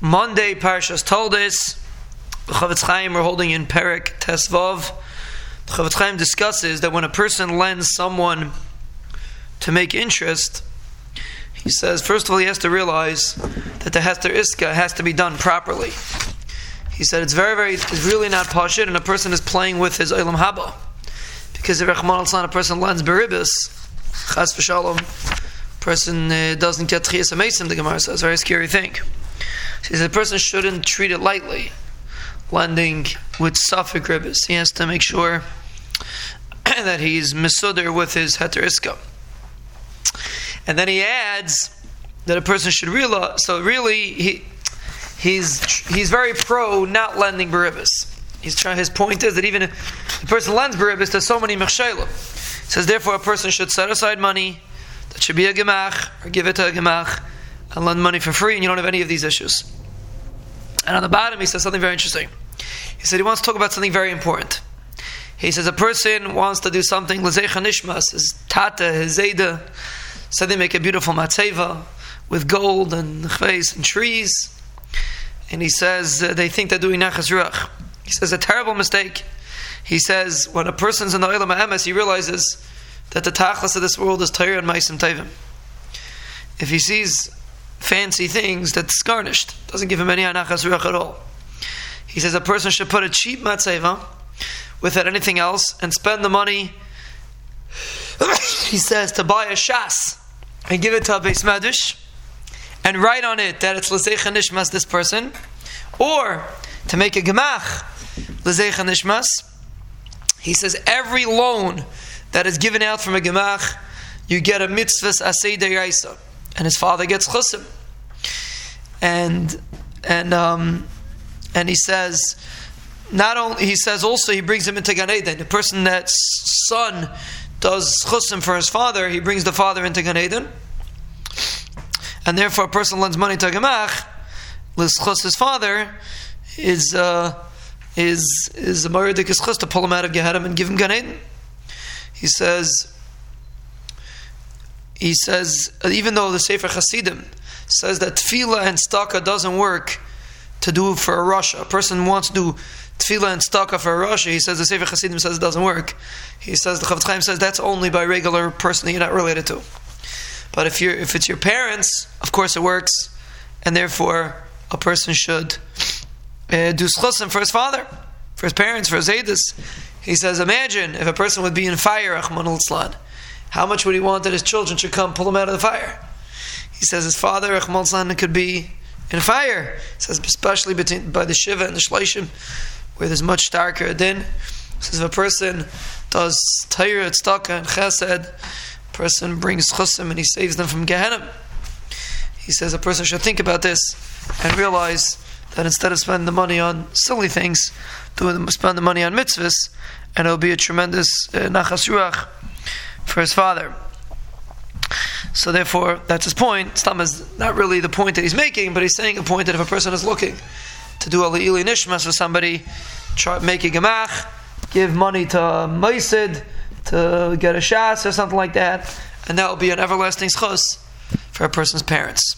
Monday, Parshas told us, the Chofetz Chaim we're holding in Perik Tesvav. The Chofetz Chaim discusses that when a person lends someone to make interest, he says, first of all, he has to realize that the Heter Iska has to be done properly. He said it's very, very, it's really not pashit, and a person is playing with his Olam Haba. Because if Rechman al a person lends beribis, chas v'shalom, person uh, doesn't get chiyas amesim, the Gemara says, very scary thing. He says a person shouldn't treat it lightly, lending with suffix ribis. He has to make sure that he's misuder with his heter iska. And then he adds that a person should realize. So really, he he's he's very pro not lending beribis. He's trying. His point is that even if the person lends beribis, there's so many mechshelim. Says therefore a person should set aside money that should be a gemach or give it to a gemach and lend money for free, and you don't have any of these issues. And on the bottom, he says something very interesting. He said he wants to talk about something very important. He says a person wants to do something, Lezecha Nishmas, his tata, his zeda, so they make a beautiful matzeva with gold and chveis and trees. And he says uh, they think they're doing nachas ruach. He says a terrible mistake. He says when a person's in the olam ha'emes, he realizes that the tachlis of this world is Torah and Maisim Tevim. If he sees fancy things that's garnished, doesn't give him any anachas ruach at all. He says a person should put a cheap matzeva without anything else and spend the money. he says to buy a shas and give it to a beis medrash and write on it that it's Lezecha Nishmas, this person, or to make a gemach, Lezecha Nishmas, he says every loan that is given out from a gemach, you get a mitzvahs asay deiraisa, and his father gets chusim. And and um, and he says, not only he says also he brings him into Gan Eden. The person that's son does chusim for his father, he brings the father into Gan Eden. And therefore, a person lends money to a gemach, l'schus his father, is uh, is is a chus to pull him out of Gehenim and give him Gan Eden. He says. He says, even though the Sefer Hasidim says that tefillah and staka doesn't work to do for a rasha, a person wants to do tefillah and staka for a rasha, he says the Sefer Hasidim says it doesn't work. He says the Chofetz Chaim says that's only by regular person that you're not related to. But if you're if it's your parents, of course it works, and therefore a person should uh, do schusim for his father, for his parents, for his edus. He says, imagine if a person would be in fire, how much would he want that his children should come pull him out of the fire? He says his father, Rahman could be in fire. He says, especially between, by the Shiva and the Shleishim, where there's much darker din. He says if a person does Torah, Tzedakah, and Chesed, person brings chusim and he saves them from Gehenna. He says a person should think about this and realize that instead of spending the money on silly things, do spend the money on mitzvahs, and it'll be a tremendous uh, nachas ruach for his father. So therefore, that's his point. Stam is not really the point that he's making, but he's saying a point that if a person is looking to do a li'ili nishmas for somebody, try, make a gemach, give money to Maisid, to get a shas or something like that, and that will be an everlasting schus for a person's parents.